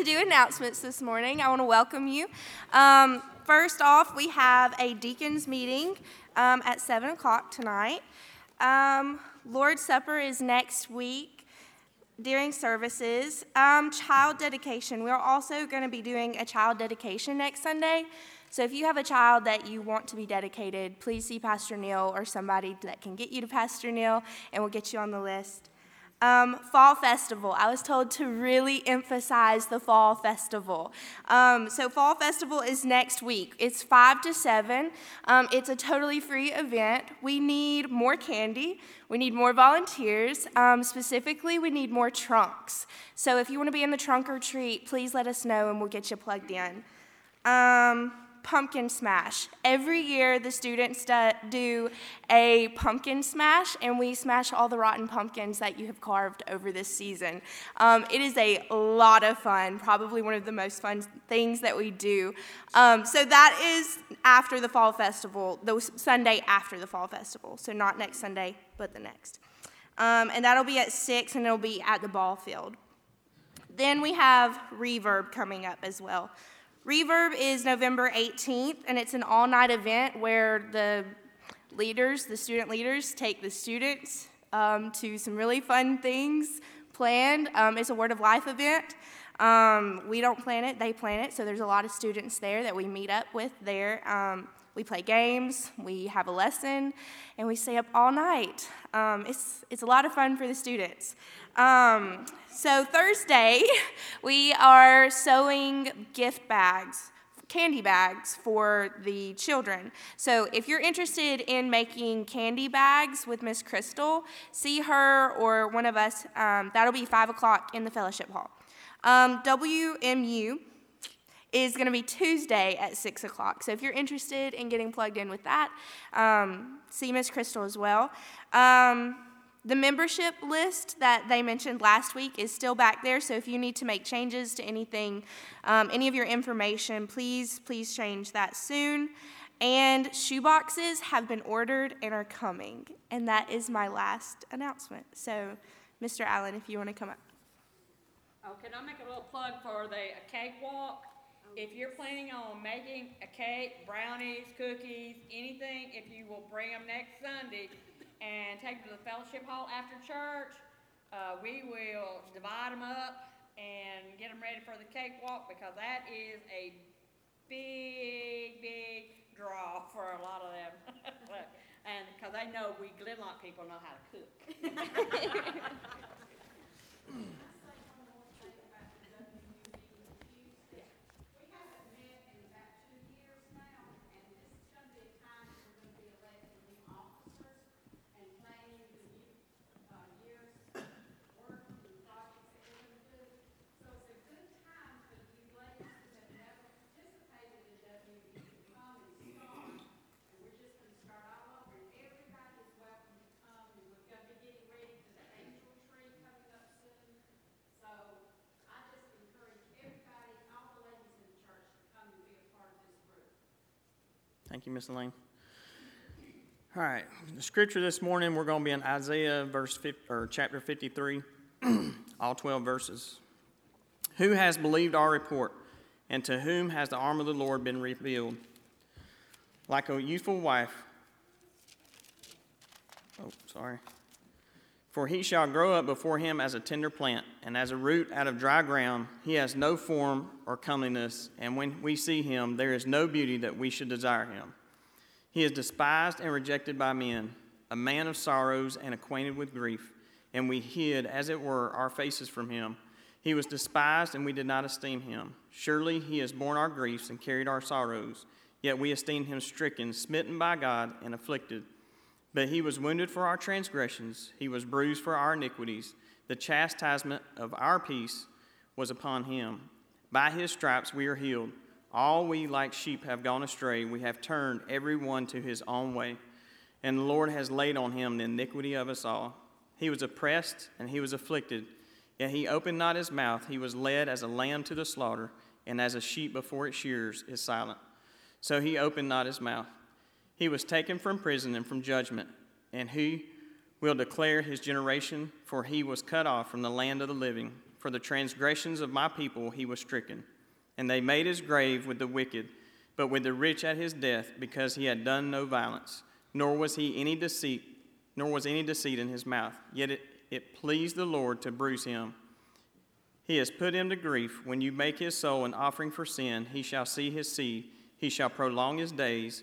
to do announcements this morning. I want to welcome you. Um, first off, we have a deacons meeting um, at 7 o'clock tonight. Um, Lord's Supper is next week during services. Um, child dedication. We're also going to be doing a child dedication next Sunday. So if you have a child that you want to be dedicated, please see Pastor Neil or somebody that can get you to Pastor Neil, and we'll get you on the list. Um, fall festival. I was told to really emphasize the fall festival. Um, so, fall festival is next week. It's 5 to 7. Um, it's a totally free event. We need more candy. We need more volunteers. Um, specifically, we need more trunks. So, if you want to be in the trunk or treat, please let us know and we'll get you plugged in. Um, pumpkin smash. Every year, the students do a pumpkin smash, and we smash all the rotten pumpkins that you have carved over this season. Um, it is a lot of fun, probably one of the most fun things that we do. Um, so, that is after the Fall Festival, the Sunday after the Fall Festival. So, not next Sunday, but the next. Um, and that'll be at 6, and it'll be at the ball field. Then we have Reverb coming up as well. Reverb is November 18th, and it's an all night event where the leaders, the student leaders, take the students um, to some really fun things planned. Um, it's a Word of Life event. Um, we don't plan it, they plan it, so there's a lot of students there that we meet up with there. We play games, we have a lesson, and we stay up all night. Um, it's, it's a lot of fun for the students. Um, so, Thursday, we are sewing gift bags, candy bags for the children. So, if you're interested in making candy bags with Miss Crystal, see her or one of us. Um, that'll be 5 o'clock in the fellowship hall. Um, WMU is going to be Tuesday at 6 o'clock. So if you're interested in getting plugged in with that, um, see Miss Crystal as well. Um, the membership list that they mentioned last week is still back there, so if you need to make changes to anything, um, any of your information, please, please change that soon. And shoe boxes have been ordered and are coming. And that is my last announcement. So, Mr. Allen, if you want to come up. Oh, can I make a little plug for the a cakewalk? If you're planning on making a cake, brownies, cookies, anything, if you will bring them next Sunday and take them to the fellowship hall after church, uh, we will divide them up and get them ready for the cakewalk because that is a big, big draw for a lot of them. and because they know we Glenlock people know how to cook. Thank you, Miss Elaine. All right, the scripture this morning we're going to be in Isaiah verse 50, or chapter 53, all 12 verses. Who has believed our report, and to whom has the arm of the Lord been revealed? Like a youthful wife. Oh, sorry. For he shall grow up before him as a tender plant, and as a root out of dry ground. He has no form or comeliness, and when we see him, there is no beauty that we should desire him. He is despised and rejected by men, a man of sorrows and acquainted with grief, and we hid, as it were, our faces from him. He was despised, and we did not esteem him. Surely he has borne our griefs and carried our sorrows, yet we esteemed him stricken, smitten by God, and afflicted. But he was wounded for our transgressions, he was bruised for our iniquities. The chastisement of our peace was upon him. By his stripes we are healed. All we like sheep have gone astray. We have turned every one to his own way. And the Lord has laid on him the iniquity of us all. He was oppressed and he was afflicted, yet he opened not his mouth. He was led as a lamb to the slaughter, and as a sheep before its shears is silent. So he opened not his mouth. He was taken from prison and from judgment, and he will declare his generation, for he was cut off from the land of the living. For the transgressions of my people he was stricken. And they made his grave with the wicked, but with the rich at his death, because he had done no violence, nor was he any deceit, nor was any deceit in his mouth. Yet it, it pleased the Lord to bruise him. He has put him to grief. When you make his soul an offering for sin, he shall see his seed. He shall prolong his days,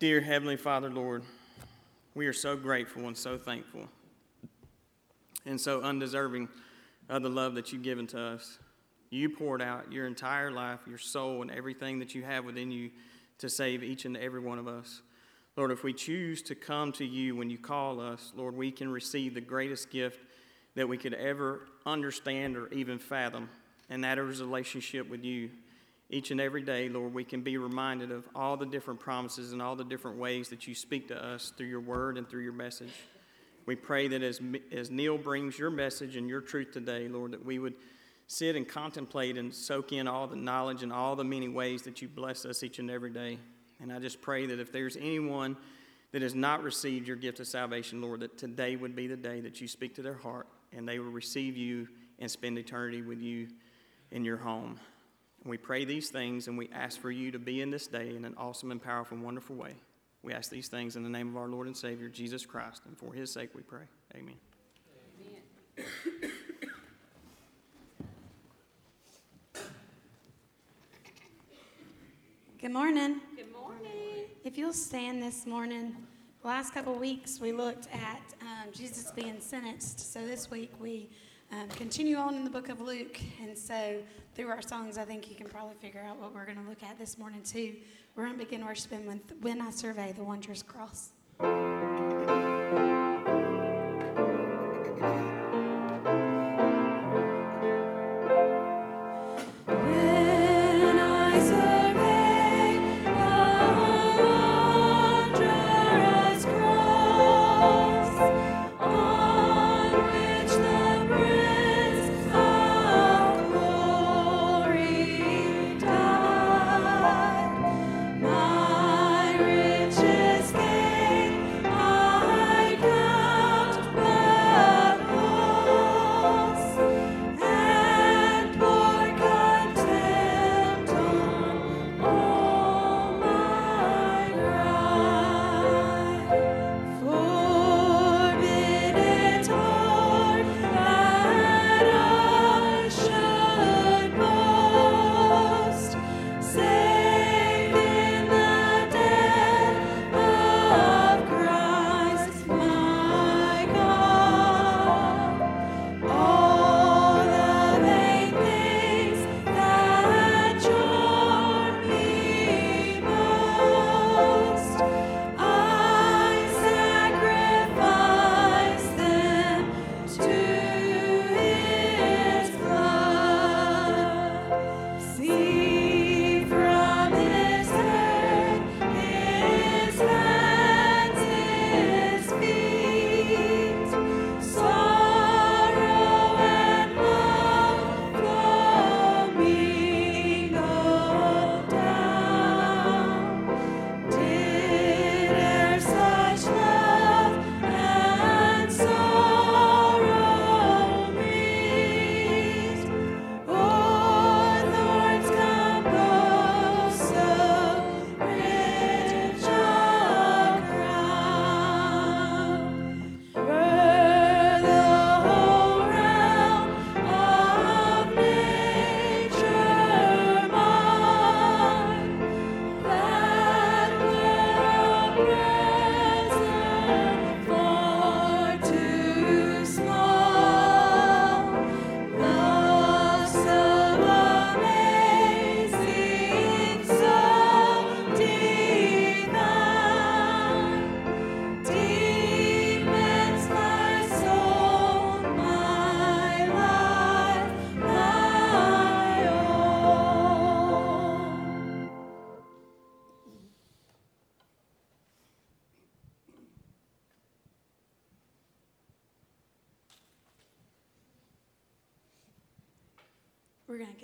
Dear Heavenly Father, Lord, we are so grateful and so thankful and so undeserving of the love that you've given to us. You poured out your entire life, your soul, and everything that you have within you to save each and every one of us. Lord, if we choose to come to you when you call us, Lord, we can receive the greatest gift that we could ever understand or even fathom, and that is a relationship with you. Each and every day, Lord, we can be reminded of all the different promises and all the different ways that you speak to us through your word and through your message. We pray that as, as Neil brings your message and your truth today, Lord, that we would sit and contemplate and soak in all the knowledge and all the many ways that you bless us each and every day. And I just pray that if there's anyone that has not received your gift of salvation, Lord, that today would be the day that you speak to their heart and they will receive you and spend eternity with you in your home. And we pray these things and we ask for you to be in this day in an awesome and powerful and wonderful way. We ask these things in the name of our Lord and Savior, Jesus Christ, and for his sake we pray. Amen. Good morning. Good morning. If you'll stand this morning, the last couple of weeks we looked at um, Jesus being sentenced. So this week we um, continue on in the book of Luke. And so through our songs, I think you can probably figure out what we're going to look at this morning too. We're going to begin worshiping with When I Survey the Wondrous Cross.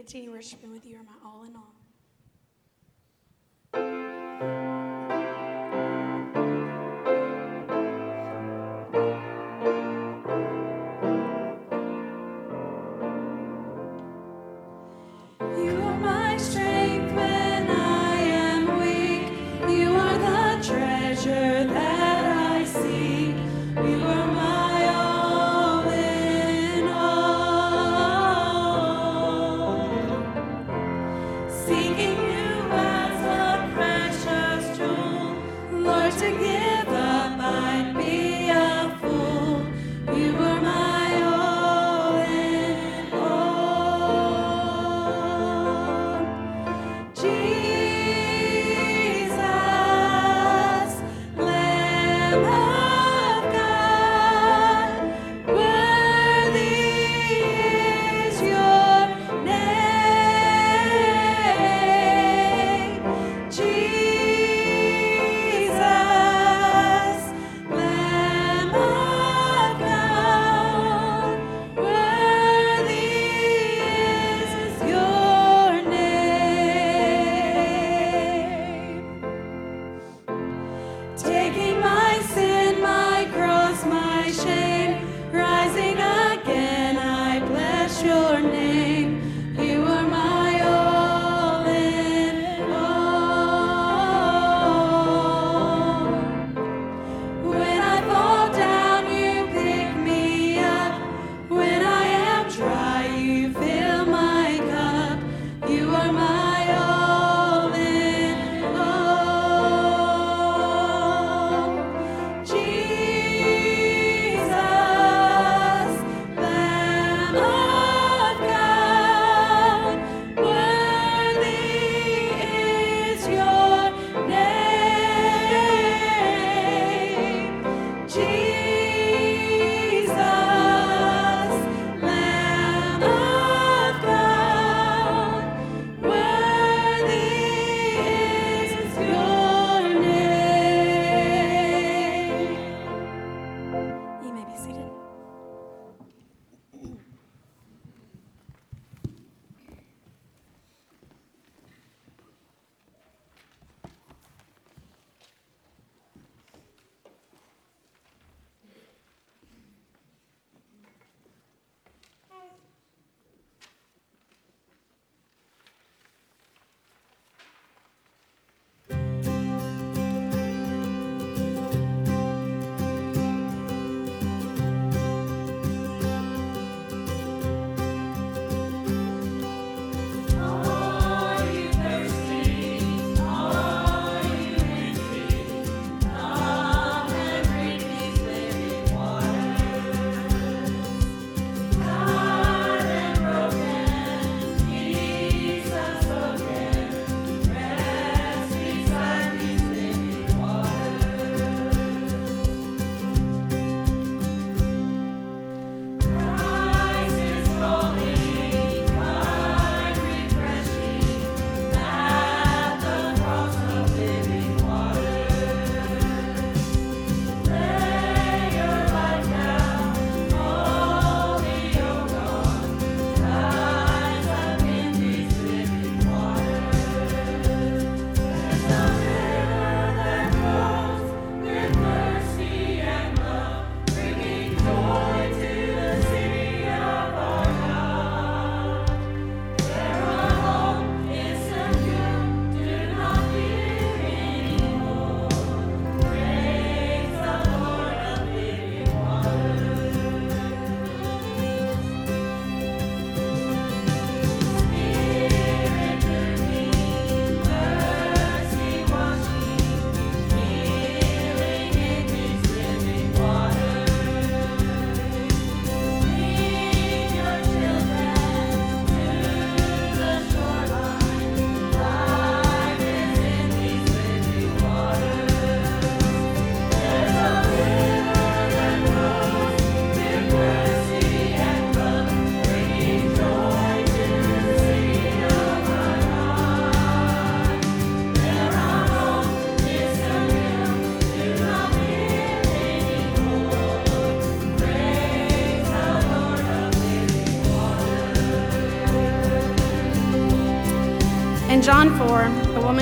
Continue worshiping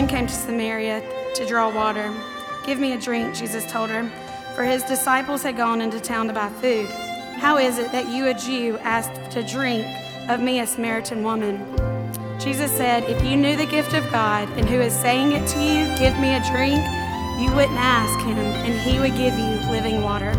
came to Samaria to draw water. Give me a drink, Jesus told her, for his disciples had gone into town to buy food. How is it that you, a Jew, ask to drink of me, a Samaritan woman? Jesus said, If you knew the gift of God and who is saying it to you, give me a drink, you wouldn't ask him, and he would give you living water.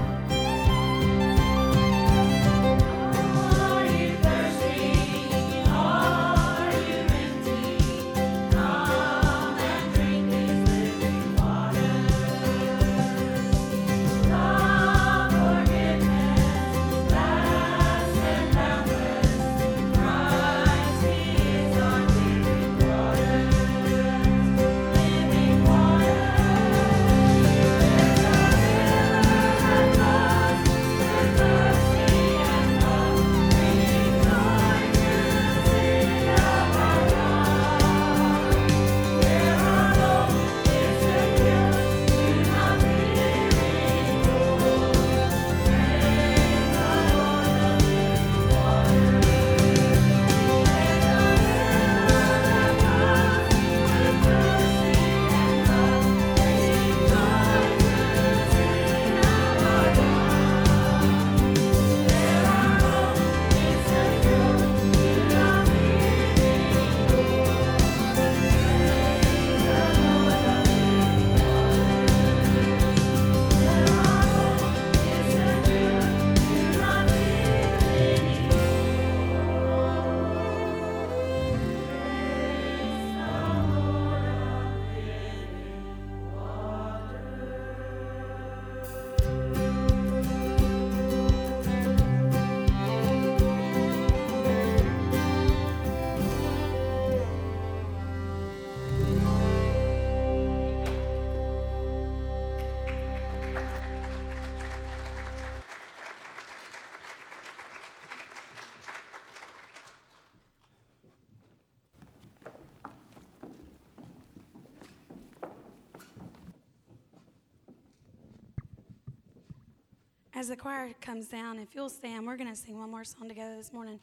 As the choir comes down, if you'll stand, we're going to sing one more song together this morning.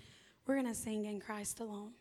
We're going to sing In Christ Alone.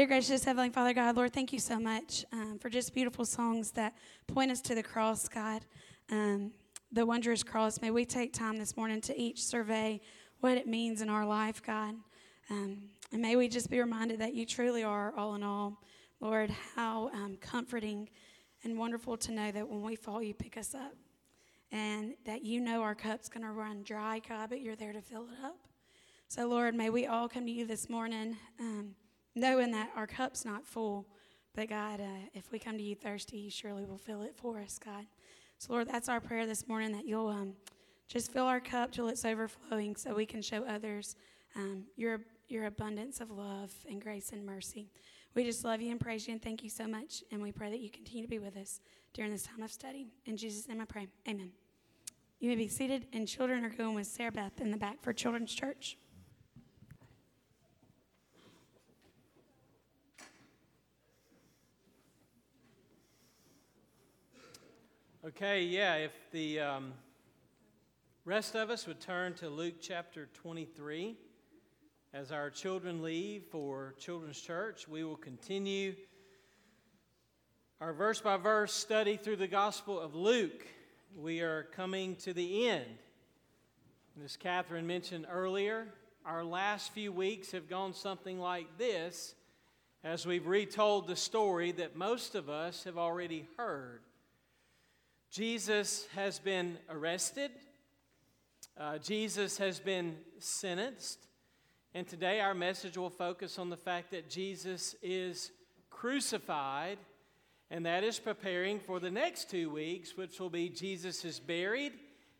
Dear gracious Heavenly Father, God, Lord, thank you so much um, for just beautiful songs that point us to the cross, God, um, the wondrous cross. May we take time this morning to each survey what it means in our life, God. Um, and may we just be reminded that you truly are all in all. Lord, how um, comforting and wonderful to know that when we fall, you pick us up. And that you know our cup's going to run dry, God, but you're there to fill it up. So, Lord, may we all come to you this morning um, knowing that our cup's not full. But, God, uh, if we come to you thirsty, you surely will fill it for us, God. So, Lord, that's our prayer this morning that you'll um, just fill our cup till it's overflowing so we can show others um, your, your abundance of love and grace and mercy. We just love you and praise you and thank you so much. And we pray that you continue to be with us during this time of study. In Jesus' name I pray. Amen. You may be seated, and children are going with Sarah Beth in the back for Children's Church. Okay, yeah, if the um, rest of us would turn to Luke chapter 23. As our children leave for Children's Church, we will continue our verse by verse study through the Gospel of Luke. We are coming to the end. And as Catherine mentioned earlier, our last few weeks have gone something like this as we've retold the story that most of us have already heard. Jesus has been arrested, uh, Jesus has been sentenced, and today our message will focus on the fact that Jesus is crucified, and that is preparing for the next two weeks, which will be Jesus is buried,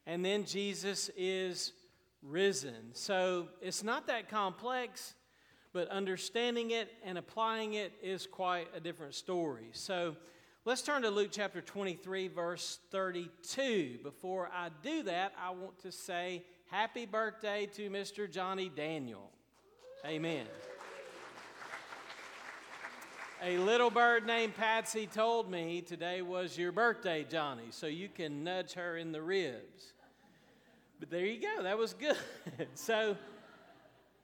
and then Jesus is risen. So it's not that complex, but understanding it and applying it is quite a different story. So Let's turn to Luke chapter 23, verse 32. Before I do that, I want to say happy birthday to Mr. Johnny Daniel. Amen. A little bird named Patsy told me today was your birthday, Johnny, so you can nudge her in the ribs. But there you go, that was good. so,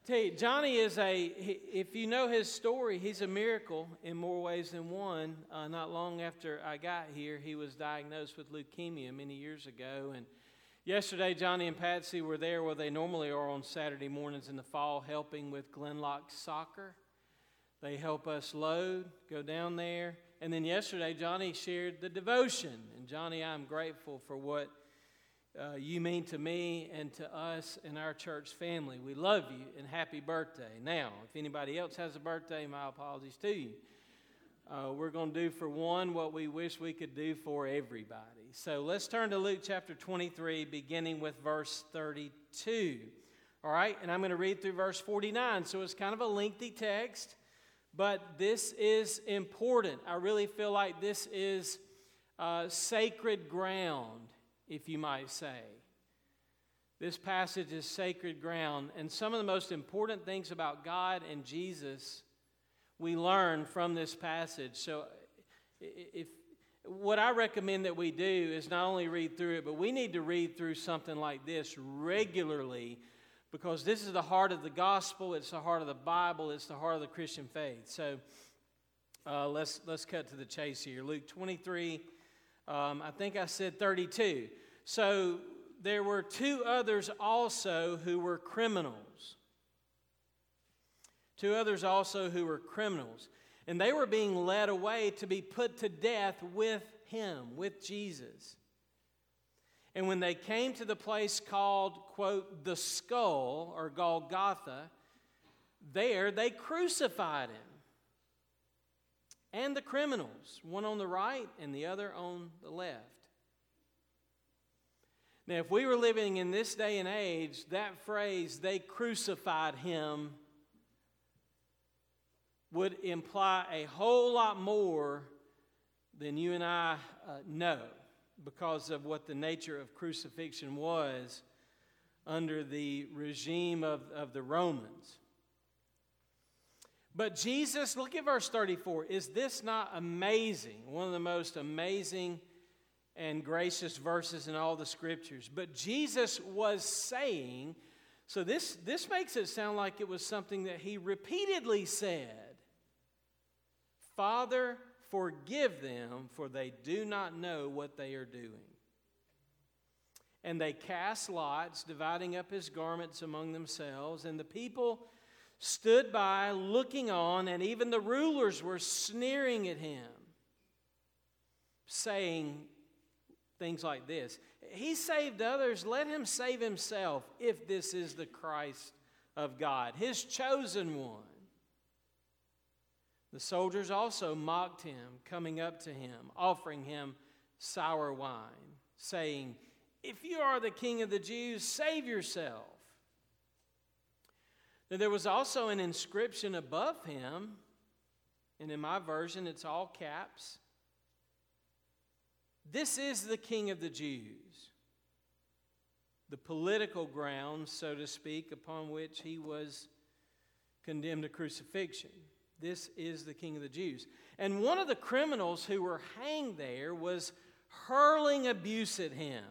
Tell you, Johnny is a, if you know his story, he's a miracle in more ways than one. Uh, not long after I got here, he was diagnosed with leukemia many years ago. And yesterday, Johnny and Patsy were there where they normally are on Saturday mornings in the fall, helping with Glenlock soccer. They help us load, go down there. And then yesterday, Johnny shared the devotion. And Johnny, I'm grateful for what uh, you mean to me and to us and our church family. We love you and happy birthday. Now, if anybody else has a birthday, my apologies to you. Uh, we're going to do for one what we wish we could do for everybody. So let's turn to Luke chapter 23, beginning with verse 32. All right, and I'm going to read through verse 49. So it's kind of a lengthy text, but this is important. I really feel like this is uh, sacred ground if you might say. This passage is sacred ground, and some of the most important things about God and Jesus we learn from this passage. So, if what I recommend that we do is not only read through it, but we need to read through something like this regularly because this is the heart of the gospel, it's the heart of the Bible, it's the heart of the Christian faith. So, uh, let's, let's cut to the chase here. Luke 23 um, I think I said 32. So there were two others also who were criminals. Two others also who were criminals. And they were being led away to be put to death with him, with Jesus. And when they came to the place called, quote, the skull or Golgotha, there they crucified him and the criminals, one on the right and the other on the left. Now, if we were living in this day and age, that phrase, they crucified him, would imply a whole lot more than you and I uh, know because of what the nature of crucifixion was under the regime of, of the Romans. But Jesus, look at verse 34. Is this not amazing? One of the most amazing and gracious verses in all the scriptures. But Jesus was saying So this, this makes it sound like it was something that he repeatedly said Father, forgive them, for they do not know what they are doing. And they cast lots, dividing up his garments among themselves. And the people stood by, looking on, and even the rulers were sneering at him, saying things like this He saved others, let him save himself, if this is the Christ of God, his chosen one. The soldiers also mocked him, coming up to him, offering him sour wine, saying, If you are the king of the Jews, save yourself. There was also an inscription above him, and in my version, it's all caps. This is the king of the Jews, the political ground, so to speak, upon which he was condemned to crucifixion. This is the King of the Jews. And one of the criminals who were hanged there was hurling abuse at him.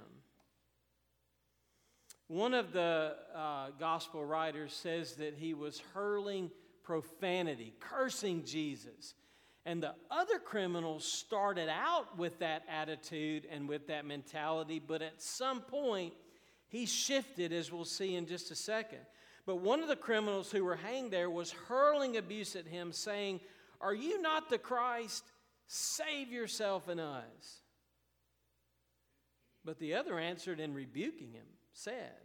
One of the uh, gospel writers says that he was hurling profanity, cursing Jesus. And the other criminals started out with that attitude and with that mentality, but at some point, he shifted, as we'll see in just a second. But one of the criminals who were hanged there was hurling abuse at him, saying, Are you not the Christ? Save yourself and us. But the other answered in rebuking him, said,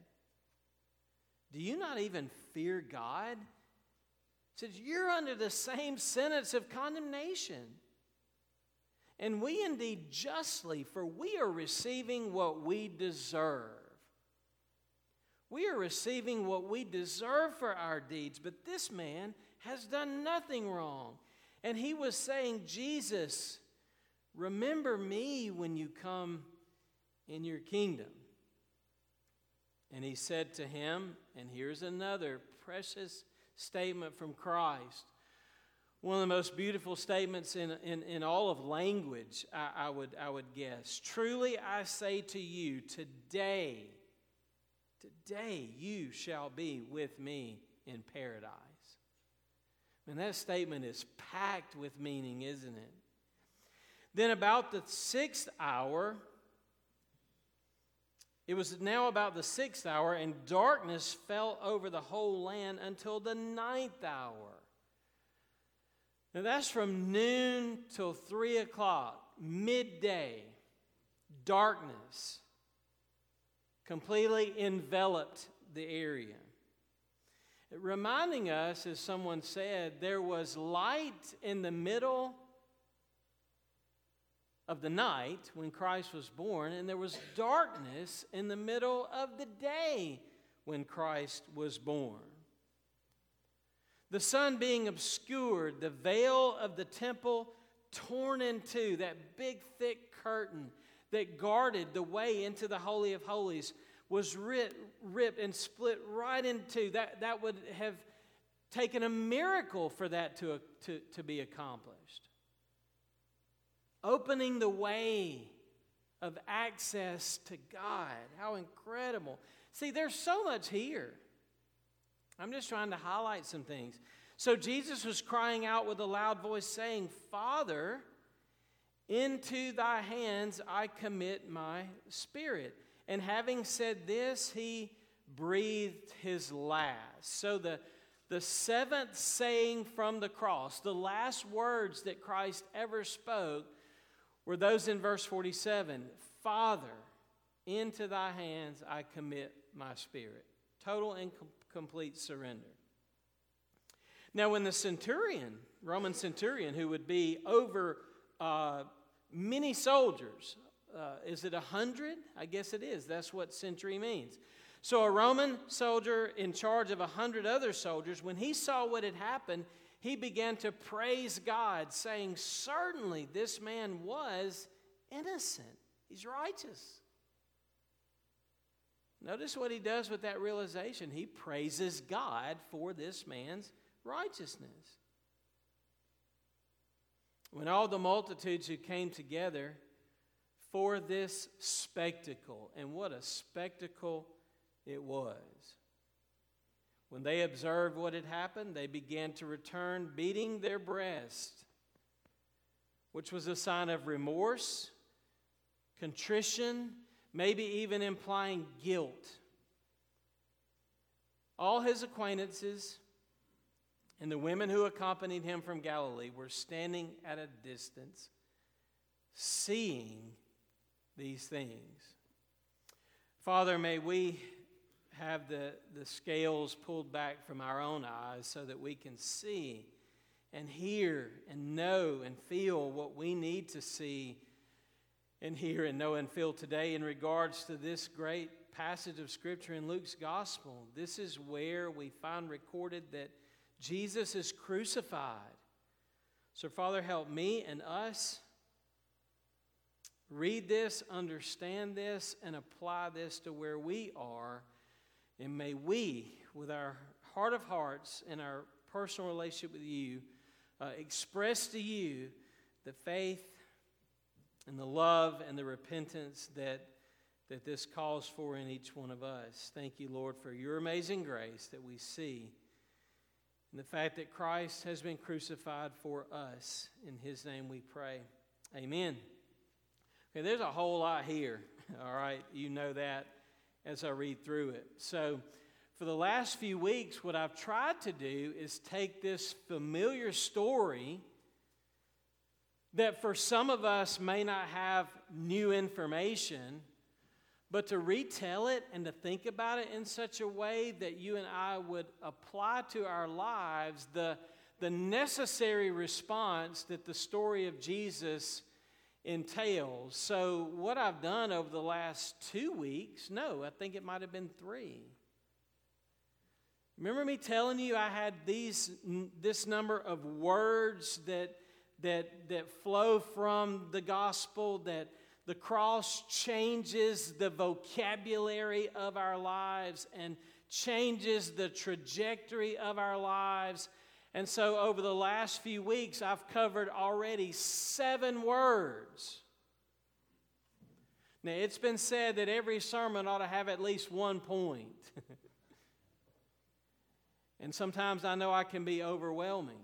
Do you not even fear God? He says, You're under the same sentence of condemnation. And we indeed justly, for we are receiving what we deserve. We are receiving what we deserve for our deeds, but this man has done nothing wrong. And he was saying, Jesus, remember me when you come in your kingdom. And he said to him, and here's another precious statement from Christ. One of the most beautiful statements in, in, in all of language, I, I, would, I would guess. Truly I say to you, today, Today you shall be with me in paradise. And that statement is packed with meaning, isn't it? Then, about the sixth hour, it was now about the sixth hour, and darkness fell over the whole land until the ninth hour. Now, that's from noon till three o'clock, midday, darkness completely enveloped the area. Reminding us, as someone said, there was light in the middle of the night when Christ was born, and there was darkness in the middle of the day when Christ was born. The sun being obscured, the veil of the temple torn in two, that big thick curtain that guarded the way into the Holy of Holies was ripped, ripped and split right in two. That, that would have taken a miracle for that to, to, to be accomplished. Opening the way of access to God. How incredible. See, there's so much here. I'm just trying to highlight some things. So Jesus was crying out with a loud voice, saying, Father, into thy hands I commit my spirit. And having said this, he breathed his last. So the, the seventh saying from the cross, the last words that Christ ever spoke, were those in verse 47 Father, into thy hands I commit my spirit. Total and com- complete surrender. Now, when the centurion, Roman centurion, who would be over uh, many soldiers. Uh, is it a hundred? I guess it is. That's what century means. So, a Roman soldier in charge of a hundred other soldiers, when he saw what had happened, he began to praise God, saying, Certainly this man was innocent. He's righteous. Notice what he does with that realization. He praises God for this man's righteousness. When all the multitudes who came together for this spectacle, and what a spectacle it was. When they observed what had happened, they began to return, beating their breast, which was a sign of remorse, contrition, maybe even implying guilt. All his acquaintances and the women who accompanied him from Galilee were standing at a distance, seeing these things. Father, may we have the, the scales pulled back from our own eyes so that we can see and hear and know and feel what we need to see and hear and know and feel today in regards to this great passage of Scripture in Luke's Gospel. This is where we find recorded that Jesus is crucified. So, Father, help me and us read this, understand this, and apply this to where we are. And may we, with our heart of hearts and our personal relationship with you, uh, express to you the faith and the love and the repentance that, that this calls for in each one of us. Thank you, Lord, for your amazing grace that we see and the fact that Christ has been crucified for us. In his name we pray. Amen. Okay, there's a whole lot here. All right, you know that as I read through it. So, for the last few weeks, what I've tried to do is take this familiar story that for some of us may not have new information, but to retell it and to think about it in such a way that you and I would apply to our lives the, the necessary response that the story of Jesus entails. So, what I've done over the last two weeks, no, I think it might have been three. Remember me telling you I had these, this number of words that, that, that flow from the gospel that the cross changes the vocabulary of our lives and changes the trajectory of our lives. And so, over the last few weeks, I've covered already seven words. Now, it's been said that every sermon ought to have at least one point. and sometimes I know I can be overwhelming.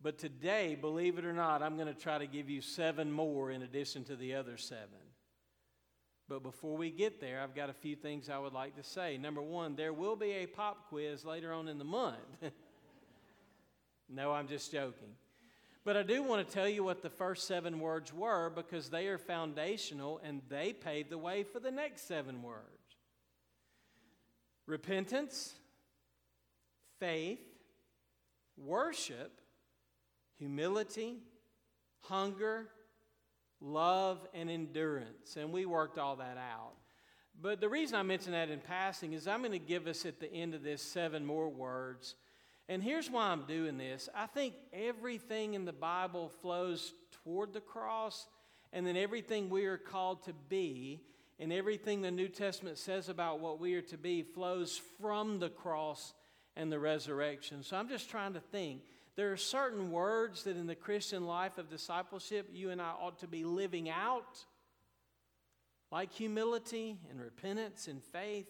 But today, believe it or not, I'm going to try to give you seven more in addition to the other seven. But before we get there, I've got a few things I would like to say. Number one, there will be a pop quiz later on in the month. no, I'm just joking. But I do want to tell you what the first seven words were because they are foundational and they pave the way for the next seven words repentance, faith, worship, humility, hunger, love, and endurance. And we worked all that out. But the reason I mention that in passing is I'm going to give us at the end of this seven more words. And here's why I'm doing this. I think everything in the Bible flows toward the cross, and then everything we are called to be, and everything the New Testament says about what we are to be flows from the cross and the resurrection. So I'm just trying to think there are certain words that in the Christian life of discipleship you and I ought to be living out, like humility and repentance and faith.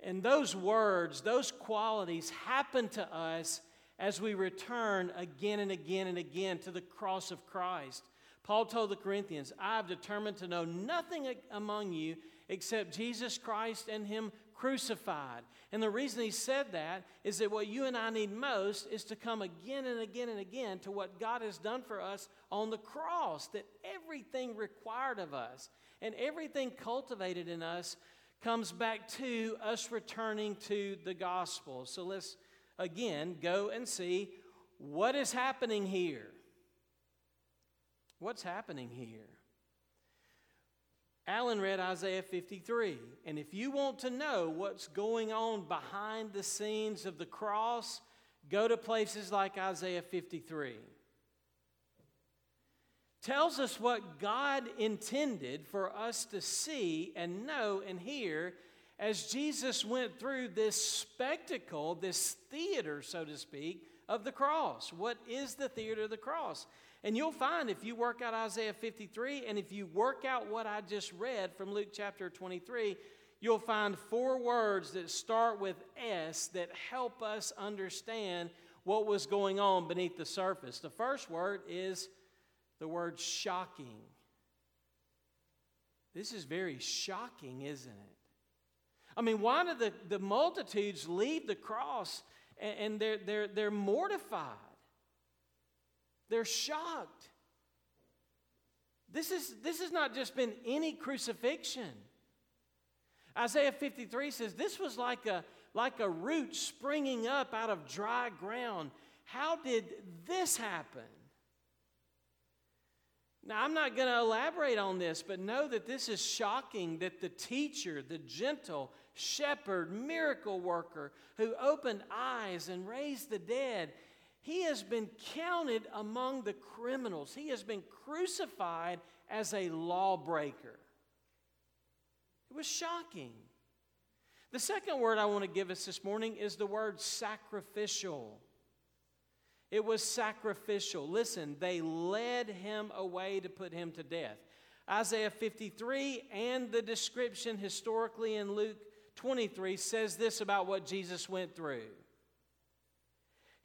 And those words, those qualities happen to us as we return again and again and again to the cross of Christ. Paul told the Corinthians, I have determined to know nothing among you except Jesus Christ and Him crucified. And the reason he said that is that what you and I need most is to come again and again and again to what God has done for us on the cross, that everything required of us and everything cultivated in us comes back to us returning to the gospel. So let's again go and see what is happening here. What's happening here? Alan read Isaiah 53. And if you want to know what's going on behind the scenes of the cross, go to places like Isaiah 53. Tells us what God intended for us to see and know and hear as Jesus went through this spectacle, this theater, so to speak, of the cross. What is the theater of the cross? And you'll find if you work out Isaiah 53 and if you work out what I just read from Luke chapter 23, you'll find four words that start with S that help us understand what was going on beneath the surface. The first word is the word shocking. This is very shocking, isn't it? I mean, why do the, the multitudes leave the cross and, and they're, they're, they're mortified? They're shocked. This, is, this has not just been any crucifixion. Isaiah 53 says this was like a, like a root springing up out of dry ground. How did this happen? Now, I'm not going to elaborate on this, but know that this is shocking that the teacher, the gentle shepherd, miracle worker who opened eyes and raised the dead, he has been counted among the criminals. He has been crucified as a lawbreaker. It was shocking. The second word I want to give us this morning is the word sacrificial. It was sacrificial. Listen, they led him away to put him to death. Isaiah 53 and the description historically in Luke 23 says this about what Jesus went through.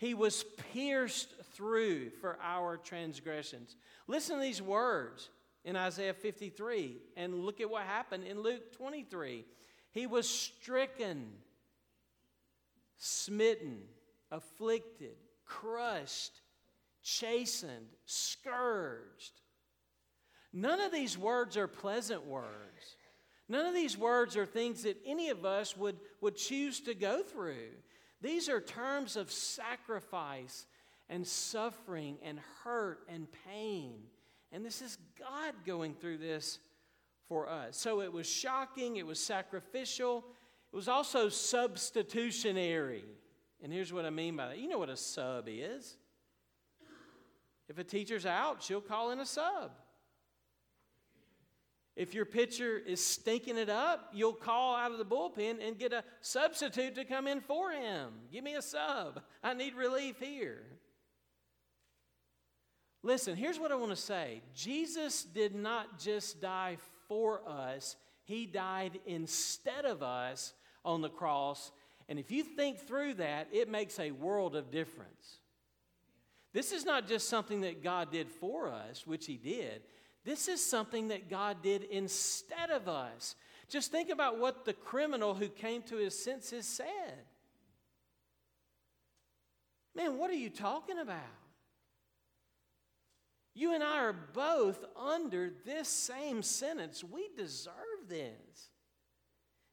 He was pierced through for our transgressions. Listen to these words in Isaiah 53 and look at what happened in Luke 23. He was stricken, smitten, afflicted, crushed, chastened, scourged. None of these words are pleasant words. None of these words are things that any of us would, would choose to go through. These are terms of sacrifice and suffering and hurt and pain. And this is God going through this for us. So it was shocking, it was sacrificial, it was also substitutionary. And here's what I mean by that you know what a sub is. If a teacher's out, she'll call in a sub. If your pitcher is stinking it up, you'll call out of the bullpen and get a substitute to come in for him. Give me a sub. I need relief here. Listen, here's what I want to say Jesus did not just die for us, He died instead of us on the cross. And if you think through that, it makes a world of difference. This is not just something that God did for us, which He did. This is something that God did instead of us. Just think about what the criminal who came to his senses said. Man, what are you talking about? You and I are both under this same sentence. We deserve this.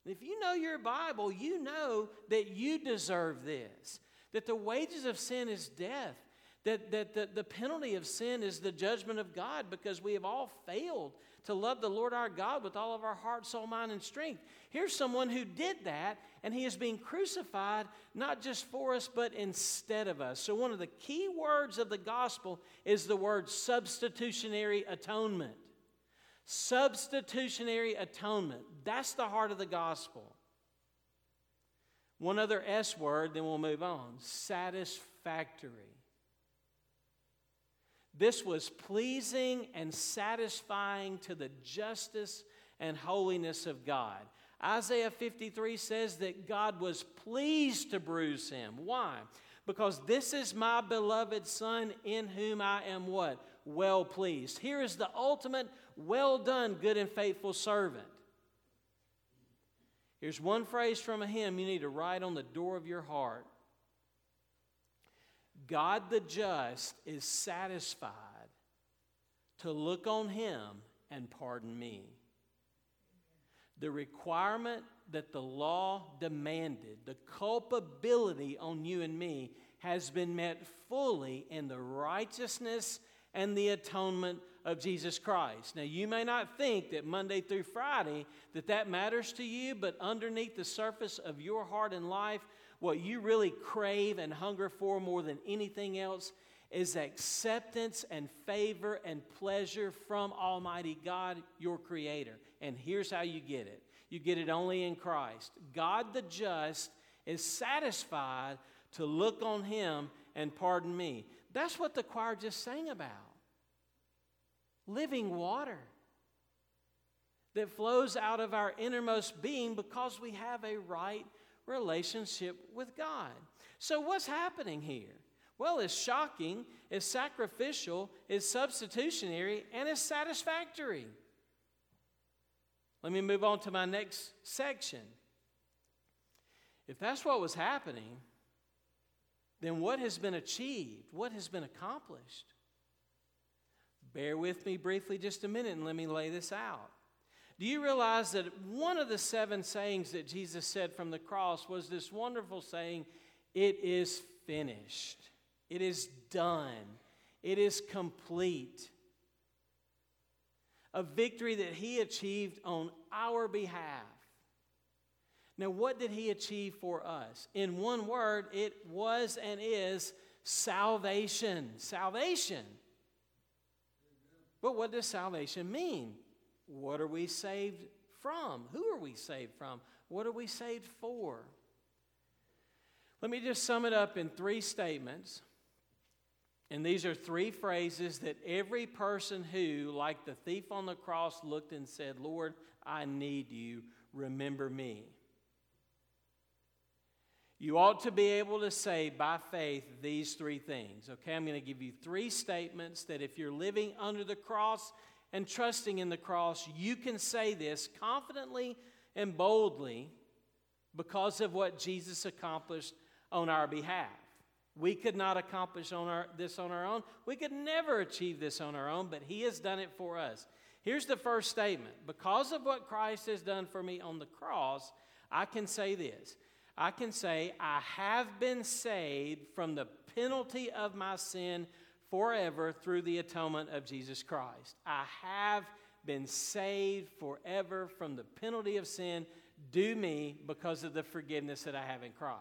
And if you know your Bible, you know that you deserve this. That the wages of sin is death. That, that the, the penalty of sin is the judgment of God because we have all failed to love the Lord our God with all of our heart, soul, mind, and strength. Here's someone who did that, and he is being crucified not just for us, but instead of us. So, one of the key words of the gospel is the word substitutionary atonement. Substitutionary atonement. That's the heart of the gospel. One other S word, then we'll move on satisfactory. This was pleasing and satisfying to the justice and holiness of God. Isaiah 53 says that God was pleased to bruise him. Why? Because this is my beloved Son in whom I am what? Well pleased. Here is the ultimate well done, good and faithful servant. Here's one phrase from a hymn you need to write on the door of your heart God the just is satisfied to look on him and pardon me. The requirement that the law demanded, the culpability on you and me, has been met fully in the righteousness and the atonement of Jesus Christ. Now you may not think that Monday through Friday that that matters to you, but underneath the surface of your heart and life, what you really crave and hunger for more than anything else is acceptance and favor and pleasure from Almighty God, your Creator. And here's how you get it you get it only in Christ. God the just is satisfied to look on Him and pardon me. That's what the choir just sang about living water. that flows out of our innermost being because we have a right relationship with God. So, what's happening here? Well, it's shocking, it's sacrificial, it's substitutionary, and it's satisfactory. Let me move on to my next section. If that's what was happening, then what has been achieved? What has been accomplished? Bear with me briefly just a minute and let me lay this out. Do you realize that one of the seven sayings that Jesus said from the cross was this wonderful saying, It is finished, it is done, it is complete? A victory that he achieved on our behalf. Now, what did he achieve for us? In one word, it was and is salvation. Salvation. But what does salvation mean? What are we saved from? Who are we saved from? What are we saved for? Let me just sum it up in three statements. And these are three phrases that every person who, like the thief on the cross, looked and said, Lord, I need you, remember me. You ought to be able to say by faith these three things. Okay, I'm going to give you three statements that if you're living under the cross and trusting in the cross, you can say this confidently and boldly because of what Jesus accomplished on our behalf. We could not accomplish on our, this on our own. We could never achieve this on our own, but He has done it for us. Here's the first statement Because of what Christ has done for me on the cross, I can say this I can say, I have been saved from the penalty of my sin forever through the atonement of Jesus Christ. I have been saved forever from the penalty of sin due me because of the forgiveness that I have in Christ.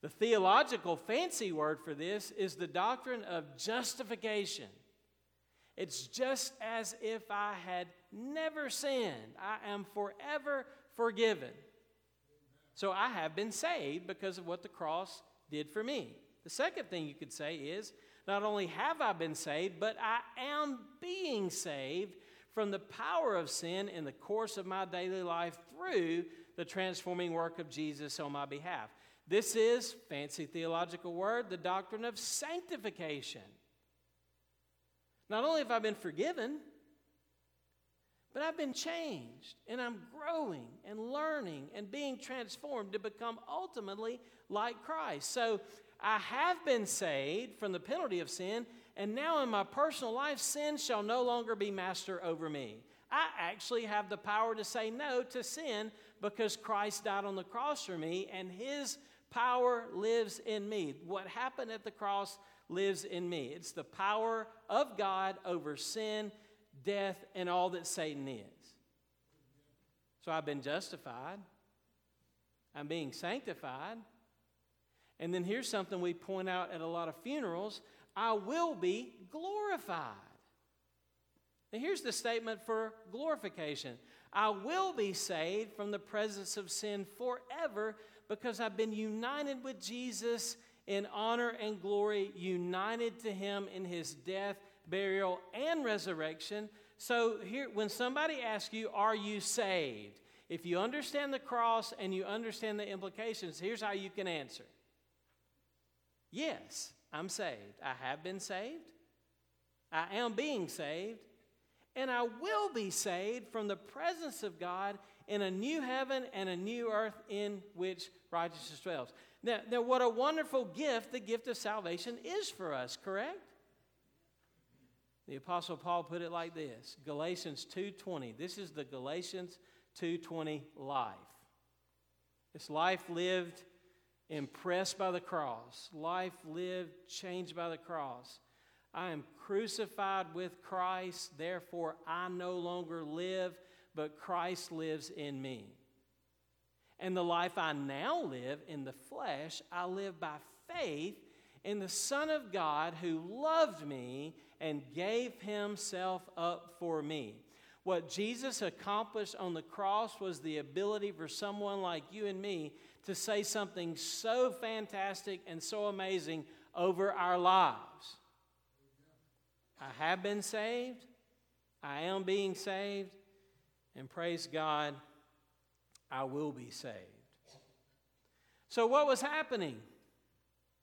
The theological fancy word for this is the doctrine of justification. It's just as if I had never sinned. I am forever forgiven. So I have been saved because of what the cross did for me. The second thing you could say is not only have I been saved, but I am being saved from the power of sin in the course of my daily life through the transforming work of Jesus on my behalf. This is, fancy theological word, the doctrine of sanctification. Not only have I been forgiven, but I've been changed and I'm growing and learning and being transformed to become ultimately like Christ. So I have been saved from the penalty of sin, and now in my personal life, sin shall no longer be master over me. I actually have the power to say no to sin because Christ died on the cross for me, and his power lives in me. What happened at the cross lives in me. It's the power of God over sin death, and all that Satan is. So I've been justified, I'm being sanctified. And then here's something we point out at a lot of funerals I will be glorified. Now, here's the statement for glorification I will be saved from the presence of sin forever because I've been united with Jesus in honor and glory, united to him in his death burial, and resurrection. So, here, when somebody asks you, Are you saved? If you understand the cross and you understand the implications, here's how you can answer Yes, I'm saved. I have been saved. I am being saved. And I will be saved from the presence of God in a new heaven and a new earth in which righteousness dwells. Now, now, what a wonderful gift the gift of salvation is for us, correct? The apostle Paul put it like this, Galatians 2:20. This is the Galatians 2:20 life. It's life lived impressed by the cross, life lived changed by the cross. I am crucified with Christ, therefore I no longer live, but Christ lives in me. And the life I now live in the flesh, I live by faith in the Son of God who loved me and gave himself up for me. What Jesus accomplished on the cross was the ability for someone like you and me to say something so fantastic and so amazing over our lives. I have been saved. I am being saved, and praise God, I will be saved. So, what was happening?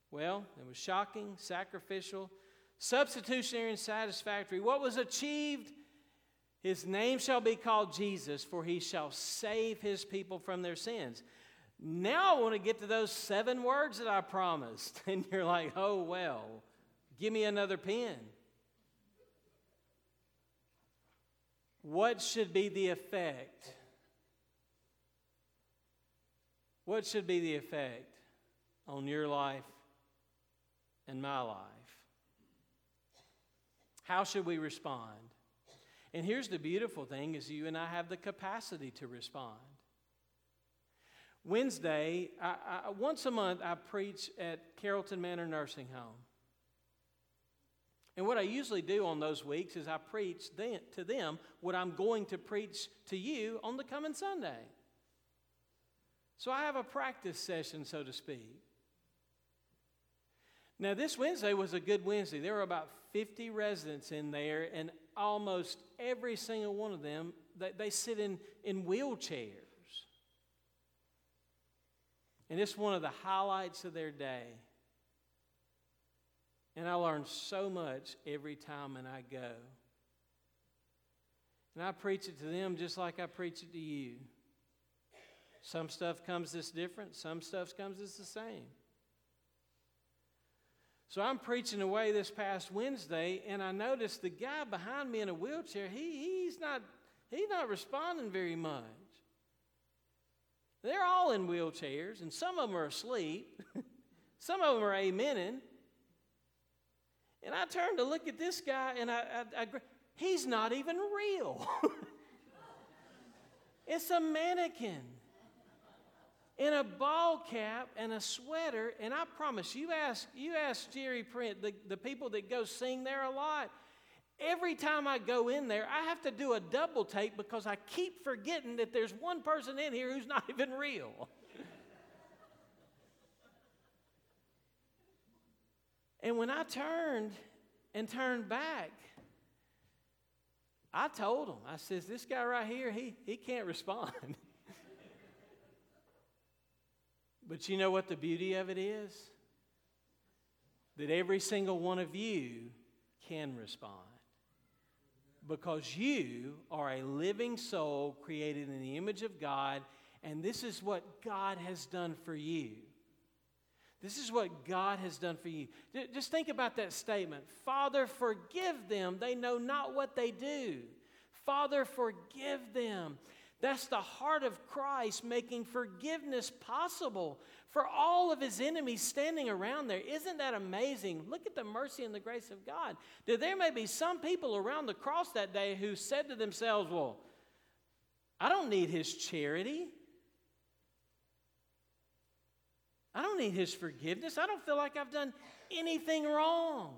Well, it was shocking, sacrificial, substitutionary, and satisfactory. What was achieved? His name shall be called Jesus, for he shall save his people from their sins. Now I want to get to those seven words that I promised. And you're like, oh, well, give me another pen. What should be the effect? What should be the effect on your life and my life? How should we respond? And here's the beautiful thing is you and I have the capacity to respond. Wednesday, I, I, once a month, I preach at Carrollton Manor Nursing Home. And what I usually do on those weeks is I preach them, to them what I'm going to preach to you on the coming Sunday. So I have a practice session, so to speak. Now, this Wednesday was a good Wednesday. There were about 50 residents in there, and almost every single one of them, they, they sit in, in wheelchairs. And it's one of the highlights of their day. And I learn so much every time when I go. And I preach it to them just like I preach it to you. Some stuff comes this different, some stuff comes this the same. So I'm preaching away this past Wednesday, and I noticed the guy behind me in a wheelchair, he, he's, not, he's not responding very much. They're all in wheelchairs, and some of them are asleep. some of them are amening. And I turned to look at this guy, and I, I, I he's not even real. it's a mannequin in a ball cap and a sweater. And I promise you ask you ask Jerry Print, the, the people that go sing there a lot. Every time I go in there, I have to do a double take because I keep forgetting that there's one person in here who's not even real. and when I turned and turned back, I told him, I says, this guy right here, he, he can't respond. but you know what the beauty of it is? That every single one of you can respond because you are a living soul created in the image of God, and this is what God has done for you. This is what God has done for you. Just think about that statement Father, forgive them. They know not what they do. Father, forgive them. That's the heart of Christ making forgiveness possible for all of his enemies standing around there. Isn't that amazing? Look at the mercy and the grace of God. There may be some people around the cross that day who said to themselves, Well, I don't need his charity. I don't need his forgiveness. I don't feel like I've done anything wrong.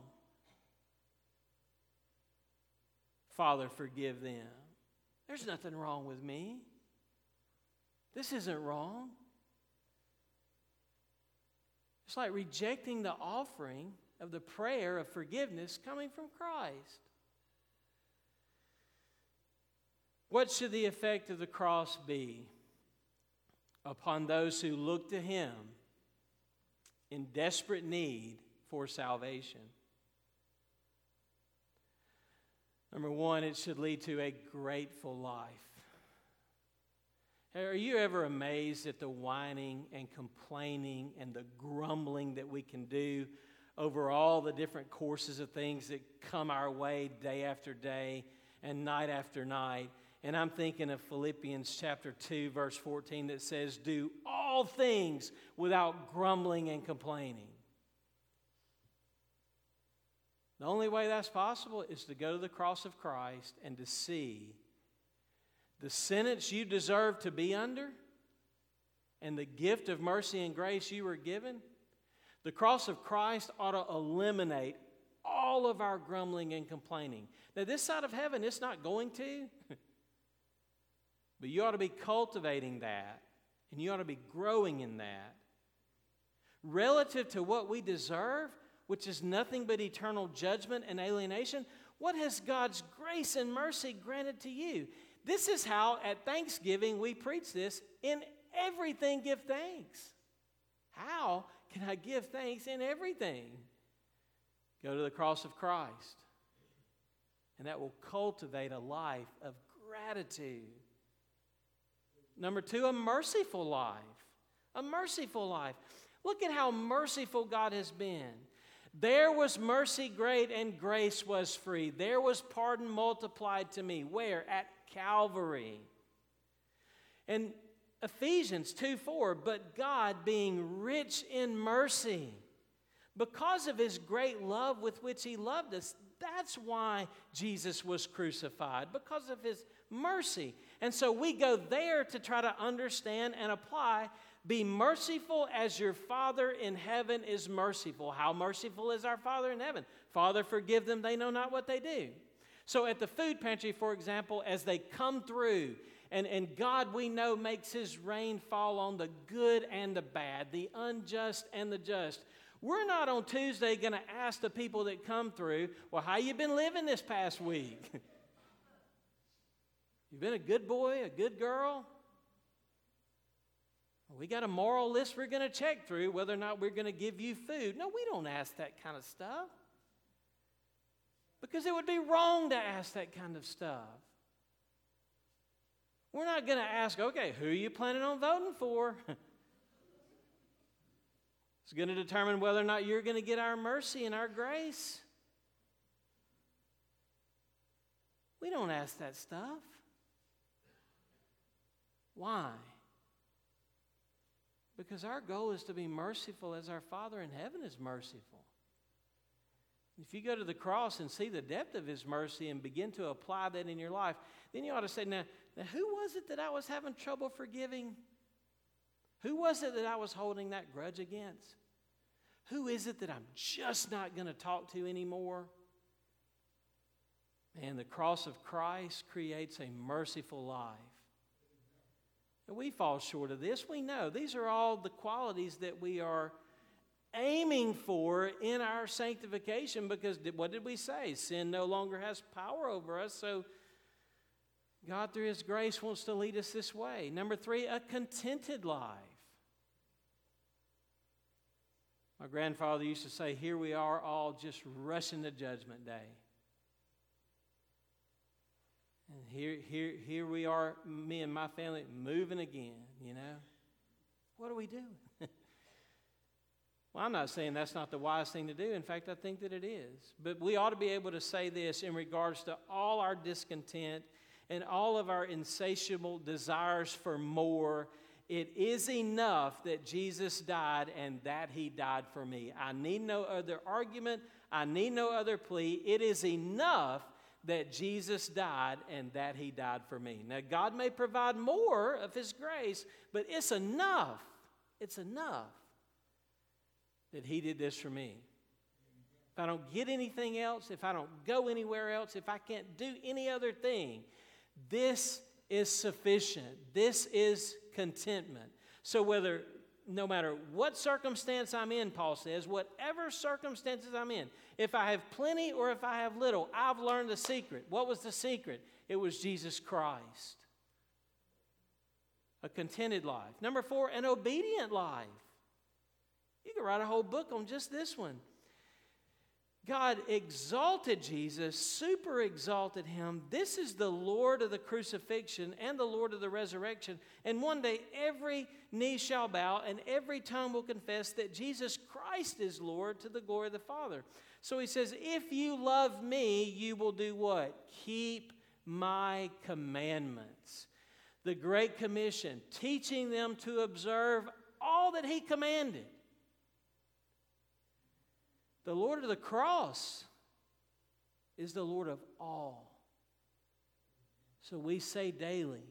Father, forgive them. There's nothing wrong with me. This isn't wrong. It's like rejecting the offering of the prayer of forgiveness coming from Christ. What should the effect of the cross be upon those who look to Him in desperate need for salvation? Number one, it should lead to a grateful life. Are you ever amazed at the whining and complaining and the grumbling that we can do over all the different courses of things that come our way day after day and night after night? And I'm thinking of Philippians chapter 2, verse 14, that says, Do all things without grumbling and complaining. The only way that's possible is to go to the cross of Christ and to see the sentence you deserve to be under and the gift of mercy and grace you were given. The cross of Christ ought to eliminate all of our grumbling and complaining. Now, this side of heaven, it's not going to, but you ought to be cultivating that and you ought to be growing in that. Relative to what we deserve, which is nothing but eternal judgment and alienation, what has God's grace and mercy granted to you? This is how at Thanksgiving we preach this in everything give thanks. How can I give thanks in everything? Go to the cross of Christ, and that will cultivate a life of gratitude. Number two, a merciful life. A merciful life. Look at how merciful God has been. There was mercy great and grace was free. There was pardon multiplied to me. Where? At Calvary. And Ephesians 2 4, but God being rich in mercy, because of his great love with which he loved us, that's why Jesus was crucified, because of his mercy. And so we go there to try to understand and apply be merciful as your Father in heaven is merciful. How merciful is our Father in heaven? Father, forgive them, they know not what they do. So at the food pantry, for example, as they come through, and, and God, we know, makes his rain fall on the good and the bad, the unjust and the just. We're not on Tuesday going to ask the people that come through, well, how you been living this past week? you been a good boy, a good girl? We got a moral list we're going to check through whether or not we're going to give you food. No, we don't ask that kind of stuff. Because it would be wrong to ask that kind of stuff. We're not going to ask, okay, who are you planning on voting for? it's going to determine whether or not you're going to get our mercy and our grace. We don't ask that stuff. Why? Because our goal is to be merciful as our Father in heaven is merciful. If you go to the cross and see the depth of His mercy and begin to apply that in your life, then you ought to say, now, now who was it that I was having trouble forgiving? Who was it that I was holding that grudge against? Who is it that I'm just not going to talk to anymore? And the cross of Christ creates a merciful life. And we fall short of this. We know these are all the qualities that we are aiming for in our sanctification because what did we say? Sin no longer has power over us. So God, through His grace, wants to lead us this way. Number three, a contented life. My grandfather used to say, Here we are all just rushing to Judgment Day. And here, here, here we are, me and my family, moving again, you know. What do we do? Well, I'm not saying that's not the wise thing to do. In fact, I think that it is. But we ought to be able to say this in regards to all our discontent and all of our insatiable desires for more. It is enough that Jesus died and that he died for me. I need no other argument. I need no other plea. It is enough that Jesus died and that he died for me. Now, God may provide more of his grace, but it's enough. It's enough that he did this for me. If I don't get anything else, if I don't go anywhere else, if I can't do any other thing, this is sufficient. This is contentment. So, whether no matter what circumstance I'm in, Paul says, whatever circumstances I'm in, if I have plenty or if I have little, I've learned the secret. What was the secret? It was Jesus Christ. A contented life. Number four, an obedient life. You could write a whole book on just this one. God exalted Jesus, super exalted him. This is the Lord of the crucifixion and the Lord of the resurrection. And one day every knee shall bow and every tongue will confess that Jesus Christ is Lord to the glory of the Father. So he says, If you love me, you will do what? Keep my commandments. The Great Commission, teaching them to observe all that he commanded. The Lord of the cross is the Lord of all. So we say daily,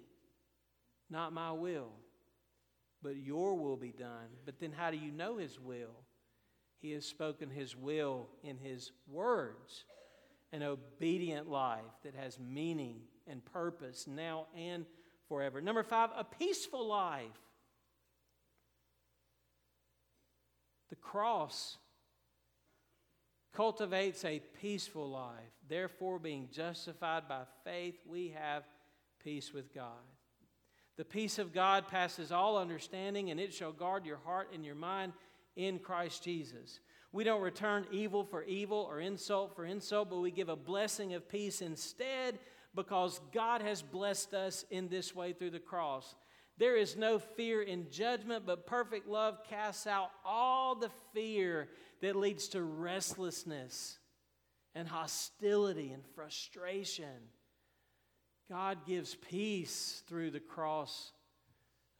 not my will, but your will be done. But then how do you know his will? He has spoken his will in his words. An obedient life that has meaning and purpose now and forever. Number five, a peaceful life. The cross cultivates a peaceful life. Therefore, being justified by faith, we have peace with God. The peace of God passes all understanding, and it shall guard your heart and your mind in Christ Jesus. We don't return evil for evil or insult for insult, but we give a blessing of peace instead because God has blessed us in this way through the cross. There is no fear in judgment, but perfect love casts out all the fear that leads to restlessness and hostility and frustration. God gives peace through the cross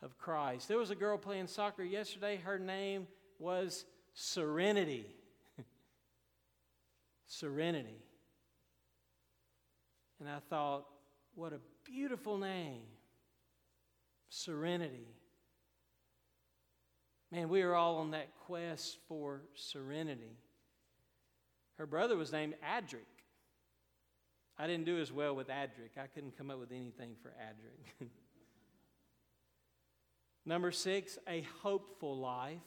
of Christ. There was a girl playing soccer yesterday. Her name was Serenity. Serenity. And I thought, what a beautiful name. Serenity. Man, we are all on that quest for serenity. Her brother was named Adric. I didn't do as well with Adric. I couldn't come up with anything for Adric. Number six, a hopeful life.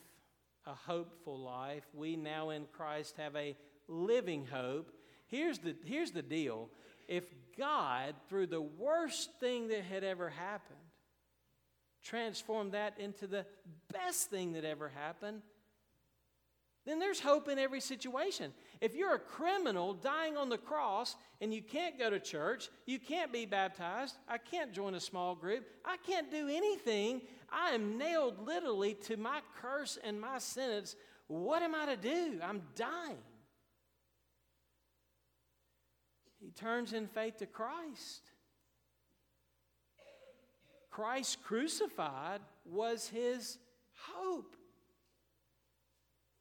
A hopeful life. We now in Christ have a living hope. Here's the, here's the deal if God, through the worst thing that had ever happened, transformed that into the best thing that ever happened, then there's hope in every situation. If you're a criminal dying on the cross and you can't go to church, you can't be baptized, I can't join a small group, I can't do anything, I am nailed literally to my curse and my sentence. What am I to do? I'm dying. He turns in faith to Christ. Christ crucified was his hope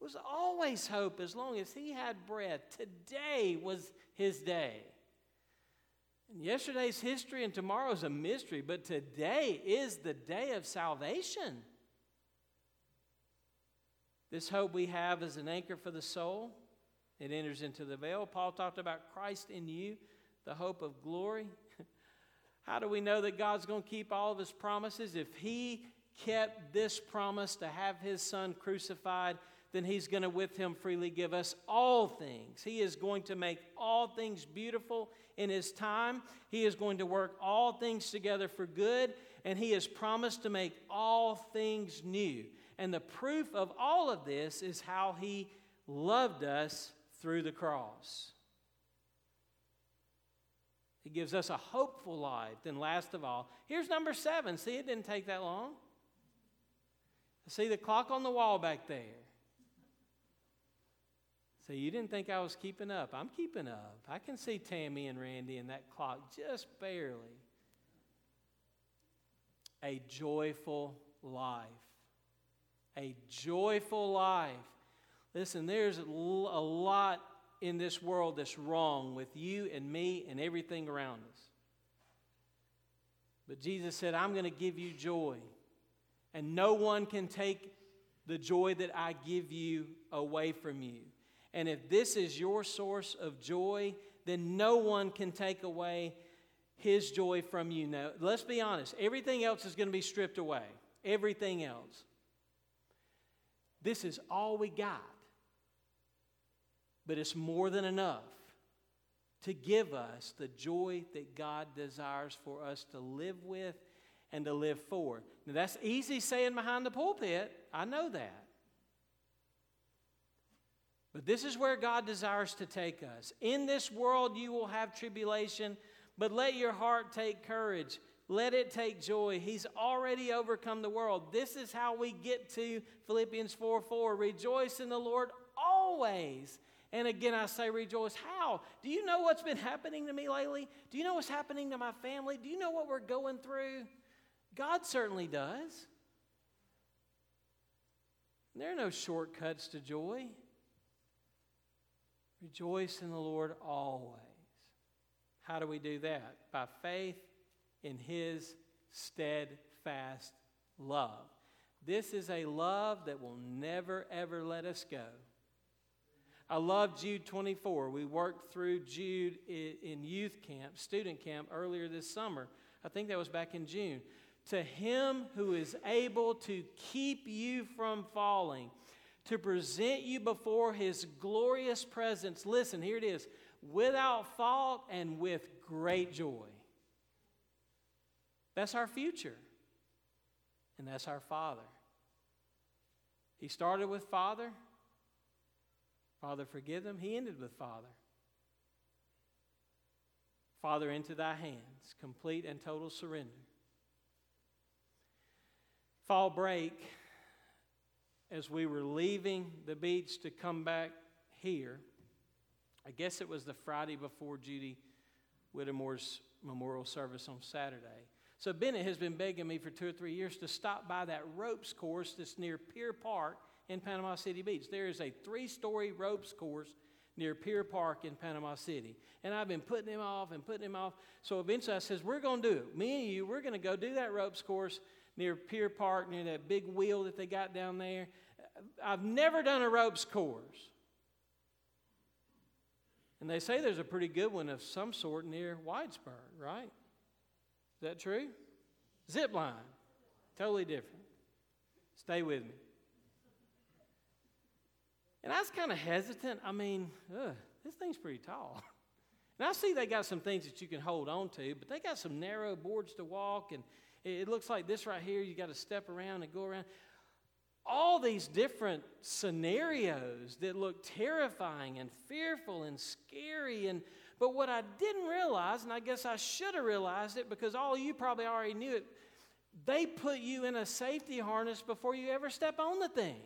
was always hope as long as he had breath. Today was his day. And yesterday's history and tomorrow's a mystery, but today is the day of salvation. This hope we have is an anchor for the soul. It enters into the veil. Paul talked about Christ in you, the hope of glory. How do we know that God's going to keep all of his promises? If he kept this promise to have his son crucified, then He's going to with Him freely give us all things. He is going to make all things beautiful in His time. He is going to work all things together for good, and He has promised to make all things new. And the proof of all of this is how He loved us through the cross. He gives us a hopeful life. Then, last of all, here's number seven. See, it didn't take that long. See the clock on the wall back there. So you didn't think I was keeping up. I'm keeping up. I can see Tammy and Randy in that clock just barely. A joyful life. A joyful life. Listen, there's a lot in this world that's wrong with you and me and everything around us. But Jesus said, I'm going to give you joy. And no one can take the joy that I give you away from you. And if this is your source of joy, then no one can take away his joy from you. Now, let's be honest, everything else is going to be stripped away. Everything else. This is all we got. But it's more than enough to give us the joy that God desires for us to live with and to live for. Now, that's easy saying behind the pulpit. I know that. But this is where God desires to take us. In this world, you will have tribulation, but let your heart take courage. Let it take joy. He's already overcome the world. This is how we get to Philippians 4 4. Rejoice in the Lord always. And again, I say rejoice. How? Do you know what's been happening to me lately? Do you know what's happening to my family? Do you know what we're going through? God certainly does. There are no shortcuts to joy. Rejoice in the Lord always. How do we do that? By faith in His steadfast love. This is a love that will never, ever let us go. I love Jude 24. We worked through Jude in youth camp, student camp, earlier this summer. I think that was back in June. To him who is able to keep you from falling to present you before his glorious presence. Listen, here it is without fault and with great joy. That's our future, and that's our Father. He started with Father. Father, forgive them. He ended with Father. Father, into thy hands, complete and total surrender. Fall break, as we were leaving the beach to come back here, I guess it was the Friday before Judy Whittemore's memorial service on Saturday. So Bennett has been begging me for two or three years to stop by that ropes course that's near Pier Park in Panama City Beach. There is a three story ropes course near Pier Park in Panama City. And I've been putting him off and putting him off. So eventually I says, We're going to do it. Me and you, we're going to go do that ropes course near Pier Park, near that big wheel that they got down there. I've never done a ropes course. And they say there's a pretty good one of some sort near Whitesburg, right? Is that true? Zip line. Totally different. Stay with me. And I was kind of hesitant. I mean, ugh, this thing's pretty tall. And I see they got some things that you can hold on to, but they got some narrow boards to walk, and it looks like this right here. You got to step around and go around. All these different scenarios that look terrifying and fearful and scary. And but what I didn't realize, and I guess I should have realized it because all you probably already knew it, they put you in a safety harness before you ever step on the thing.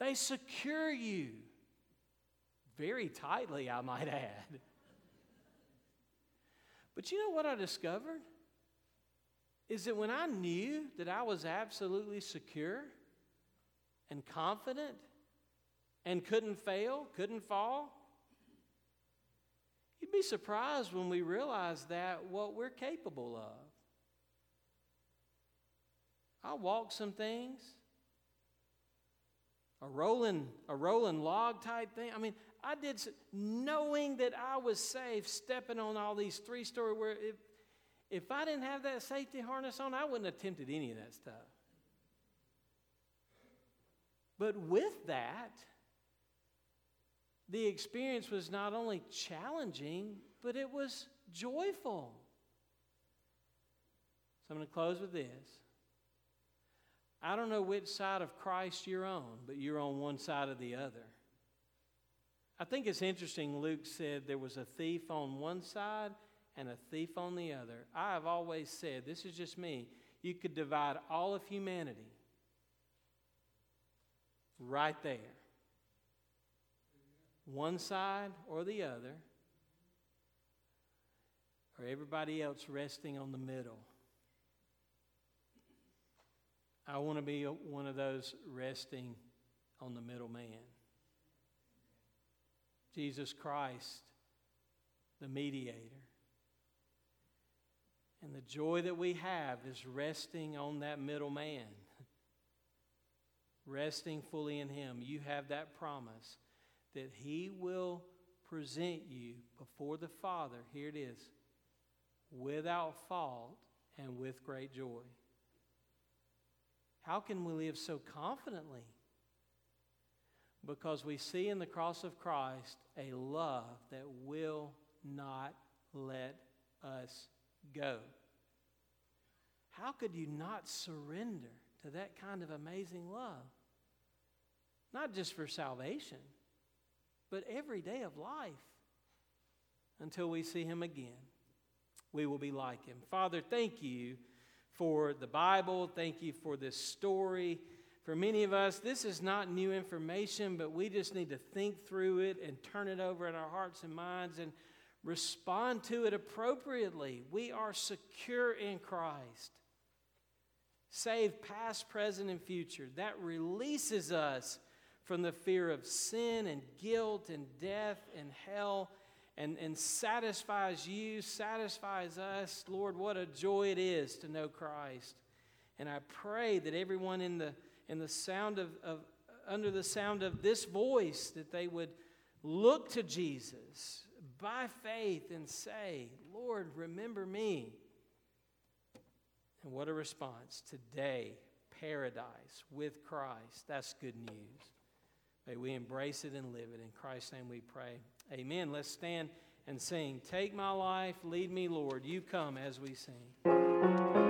They secure you very tightly, I might add. But you know what I discovered? Is that when I knew that I was absolutely secure and confident and couldn't fail, couldn't fall, you'd be surprised when we realize that what we're capable of. I walk some things a rolling, a rolling log type thing. I mean, I did, knowing that I was safe, stepping on all these three story where if, if I didn't have that safety harness on, I wouldn't have attempted any of that stuff. But with that, the experience was not only challenging, but it was joyful. So I'm going to close with this. I don't know which side of Christ you're on, but you're on one side or the other. I think it's interesting, Luke said there was a thief on one side and a thief on the other. I have always said, this is just me, you could divide all of humanity right there. One side or the other, or everybody else resting on the middle. I want to be one of those resting on the middle man. Jesus Christ, the mediator. And the joy that we have is resting on that middle man, resting fully in Him. You have that promise that He will present you before the Father. Here it is without fault and with great joy. How can we live so confidently? Because we see in the cross of Christ a love that will not let us go. How could you not surrender to that kind of amazing love? Not just for salvation, but every day of life until we see Him again. We will be like Him. Father, thank you for the Bible. Thank you for this story. For many of us, this is not new information, but we just need to think through it and turn it over in our hearts and minds and respond to it appropriately. We are secure in Christ, saved past, present, and future. That releases us from the fear of sin and guilt and death and hell and, and satisfies you, satisfies us. Lord, what a joy it is to know Christ. And I pray that everyone in the, in the sound of, of under the sound of this voice, that they would look to Jesus by faith and say, Lord, remember me. And what a response today, paradise with Christ. That's good news. May we embrace it and live it. In Christ's name we pray. Amen. Let's stand and sing. Take my life, lead me, Lord. You come as we sing.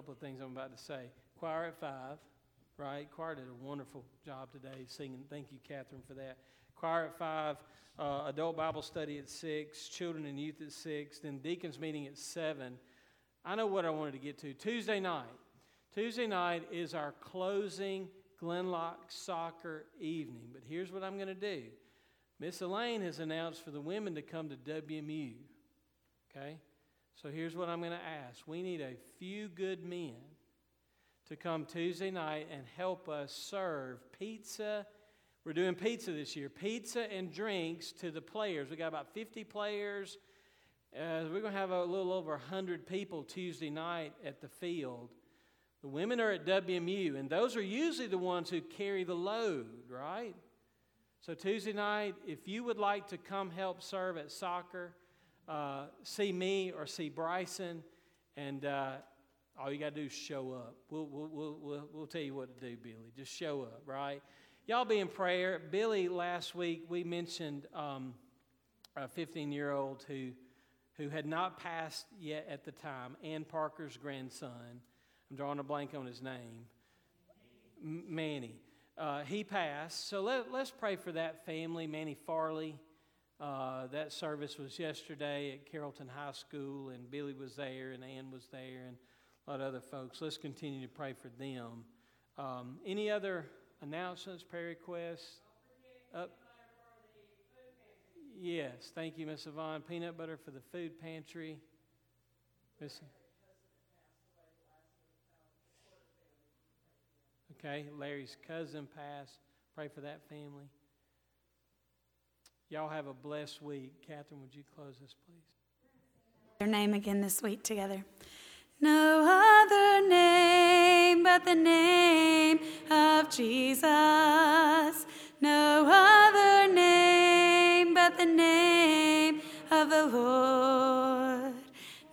Couple of things I'm about to say. Choir at five, right? Choir did a wonderful job today singing. Thank you, Catherine, for that. Choir at five, uh, adult Bible study at six, children and youth at six, then deacons meeting at seven. I know what I wanted to get to. Tuesday night. Tuesday night is our closing Glenlock soccer evening. But here's what I'm going to do Miss Elaine has announced for the women to come to WMU. Okay? So here's what I'm going to ask. We need a few good men to come Tuesday night and help us serve pizza. We're doing pizza this year, pizza and drinks to the players. We got about 50 players. Uh, we're going to have a little over 100 people Tuesday night at the field. The women are at WMU, and those are usually the ones who carry the load, right? So Tuesday night, if you would like to come help serve at soccer, uh, see me or see Bryson, and uh, all you got to do is show up. We'll, we'll, we'll, we'll, we'll tell you what to do, Billy. Just show up, right? Y'all be in prayer. Billy, last week we mentioned um, a 15 year old who, who had not passed yet at the time, Ann Parker's grandson. I'm drawing a blank on his name. Manny. Uh, he passed. So let, let's pray for that family, Manny Farley. Uh, that service was yesterday at Carrollton High School, and Billy was there, and Ann was there, and a lot of other folks. Let's continue to pray for them. Um, any other announcements, prayer requests? Up. Yes, thank you, Miss Yvonne. Peanut butter for the food pantry. Miss. Okay, Larry's cousin passed. Pray for that family. Y'all have a blessed week. Catherine, would you close us, please? Their name again this week together. No other name but the name of Jesus. No other name but the name of the Lord.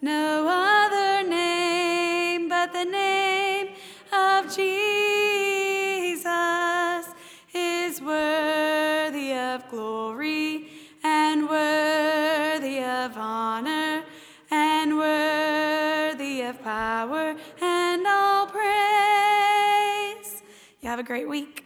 No other name but the name of Jesus have a great week.